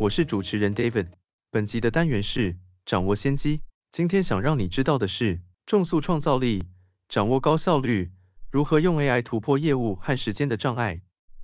我是主持人 David。本集的单元是掌握先机。今天想让你知道的是，重塑创造力，掌握高效率，如何用 AI 突破业务和时间的障碍。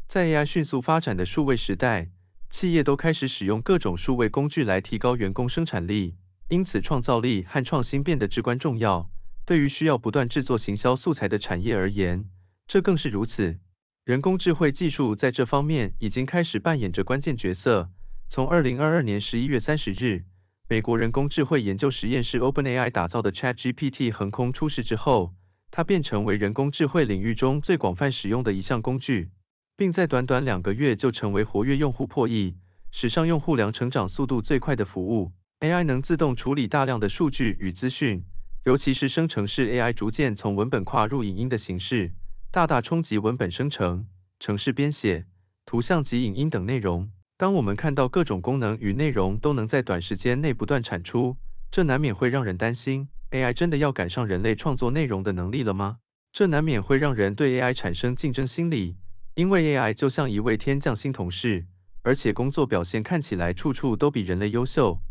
在 AI 迅速发展的数位时代，企业都开始使用各种数位工具来提高员工生产力，因此创造力和创新变得至关重要。对于需要不断制作行销素材的产业而言，这更是如此。人工智慧技术在这方面已经开始扮演着关键角色。从二零二二年十一月三十日，美国人工智慧研究实验室 OpenAI 打造的 ChatGPT 横空出世之后，它便成为人工智慧领域中最广泛使用的一项工具，并在短短两个月就成为活跃用户破亿、史上用户量成长速度最快的服务。AI 能自动处理大量的数据与资讯。尤其是生成式 AI 逐渐从文本跨入影音的形式，大大冲击文本生成、程式编写、图像及影音等内容。当我们看到各种功能与内容都能在短时间内不断产出，这难免会让人担心，AI 真的要赶上人类创作内容的能力了吗？这难免会让人对 AI 产生竞争心理，因为 AI 就像一位天降新同事，而且工作表现看起来处处都比人类优秀，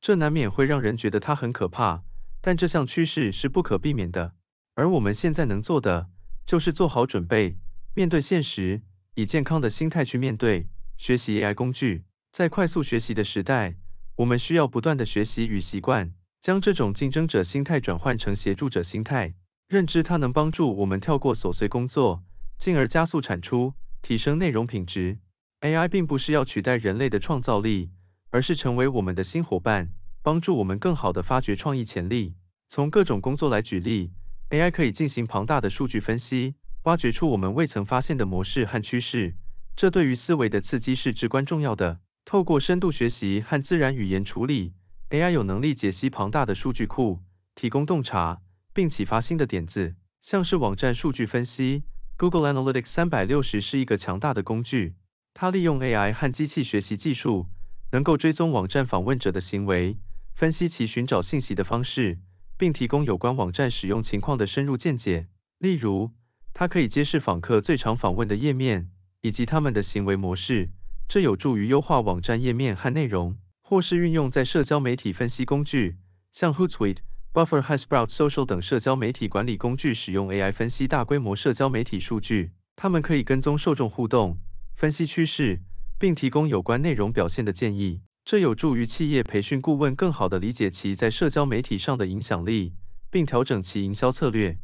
这难免会让人觉得它很可怕。但这项趋势是不可避免的，而我们现在能做的，就是做好准备，面对现实，以健康的心态去面对。学习 AI 工具，在快速学习的时代，我们需要不断的学习与习惯，将这种竞争者心态转换成协助者心态，认知它能帮助我们跳过琐碎工作，进而加速产出，提升内容品质。AI 并不是要取代人类的创造力，而是成为我们的新伙伴。帮助我们更好的发掘创意潜力。从各种工作来举例，AI 可以进行庞大的数据分析，挖掘出我们未曾发现的模式和趋势。这对于思维的刺激是至关重要的。透过深度学习和自然语言处理，AI 有能力解析庞大的数据库，提供洞察，并启发新的点子。像是网站数据分析，Google Analytics 三百六十是一个强大的工具。它利用 AI 和机器学习技术，能够追踪网站访问者的行为。分析其寻找信息的方式，并提供有关网站使用情况的深入见解。例如，它可以揭示访客最常访问的页面，以及他们的行为模式，这有助于优化网站页面和内容。或是运用在社交媒体分析工具，像 Hootsuite、Buffer 和 Sprout Social 等社交媒体管理工具，使用 AI 分析大规模社交媒体数据。它们可以跟踪受众互动，分析趋势，并提供有关内容表现的建议。这有助于企业培训顾问更好地理解其在社交媒体上的影响力，并调整其营销策略。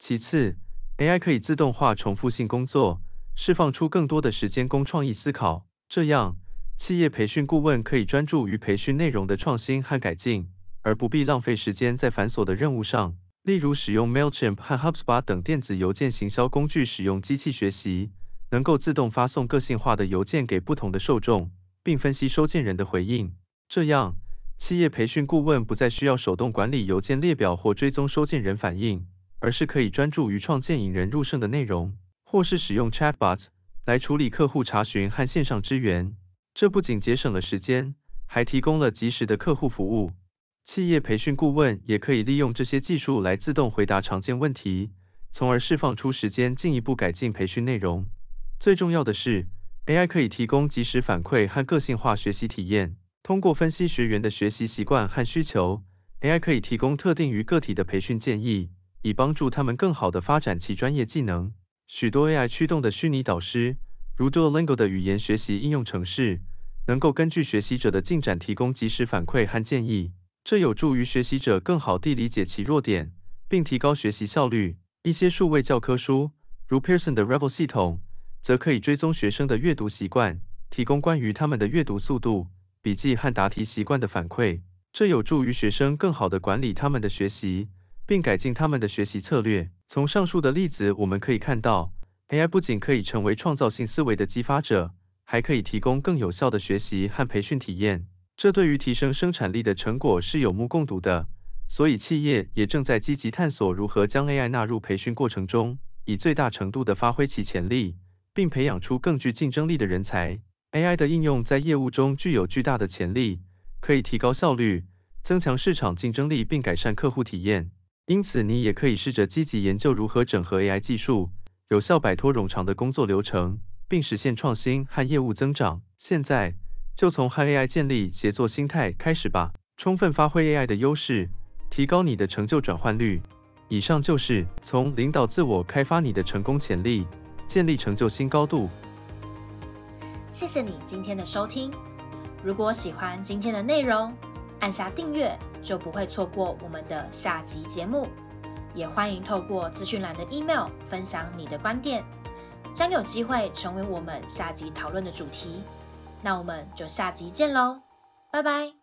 其次，AI 可以自动化重复性工作，释放出更多的时间供创意思考。这样，企业培训顾问可以专注于培训内容的创新和改进，而不必浪费时间在繁琐的任务上。例如，使用 Mailchimp 和 HubSpot 等电子邮件行销工具，使用机器学习，能够自动发送个性化的邮件给不同的受众。并分析收件人的回应，这样企业培训顾问不再需要手动管理邮件列表或追踪收件人反应，而是可以专注于创建引人入胜的内容，或是使用 Chatbots 来处理客户查询和线上支援。这不仅节省了时间，还提供了及时的客户服务。企业培训顾问也可以利用这些技术来自动回答常见问题，从而释放出时间进一步改进培训内容。最重要的是。AI 可以提供及时反馈和个性化学习体验。通过分析学员的学习习惯和需求，AI 可以提供特定于个体的培训建议，以帮助他们更好地发展其专业技能。许多 AI 驱动的虚拟导师，如 Duolingo 的语言学习应用程式，能够根据学习者的进展提供及时反馈和建议，这有助于学习者更好地理解其弱点，并提高学习效率。一些数位教科书，如 Pearson 的 Revel 系统。则可以追踪学生的阅读习惯，提供关于他们的阅读速度、笔记和答题习惯的反馈，这有助于学生更好地管理他们的学习，并改进他们的学习策略。从上述的例子，我们可以看到，AI 不仅可以成为创造性思维的激发者，还可以提供更有效的学习和培训体验，这对于提升生产力的成果是有目共睹的。所以企业也正在积极探索如何将 AI 纳入培训过程中，以最大程度的发挥其潜力，并培养出更具竞争力的人才。AI 的应用在业务中具有巨大的潜力，可以提高效率，增强市场竞争力，并改善客户体验。因此，你也可以试着积极研究如何整合 AI 技术，有效摆脱冗长的工作流程，并实现创新和业务增长。现在，就从和 AI 建立协作心态开始吧，充分发挥 AI 的优势。提高你的成就转换率。以上就是从领导自我开发你的成功潜力，建立成就新高度。谢谢你今天的收听。如果喜欢今天的内容，按下订阅就不会错过我们的下集节目。也欢迎透过资讯栏的 email 分享你的观点，将有机会成为我们下集讨论的主题。那我们就下集见喽，拜拜。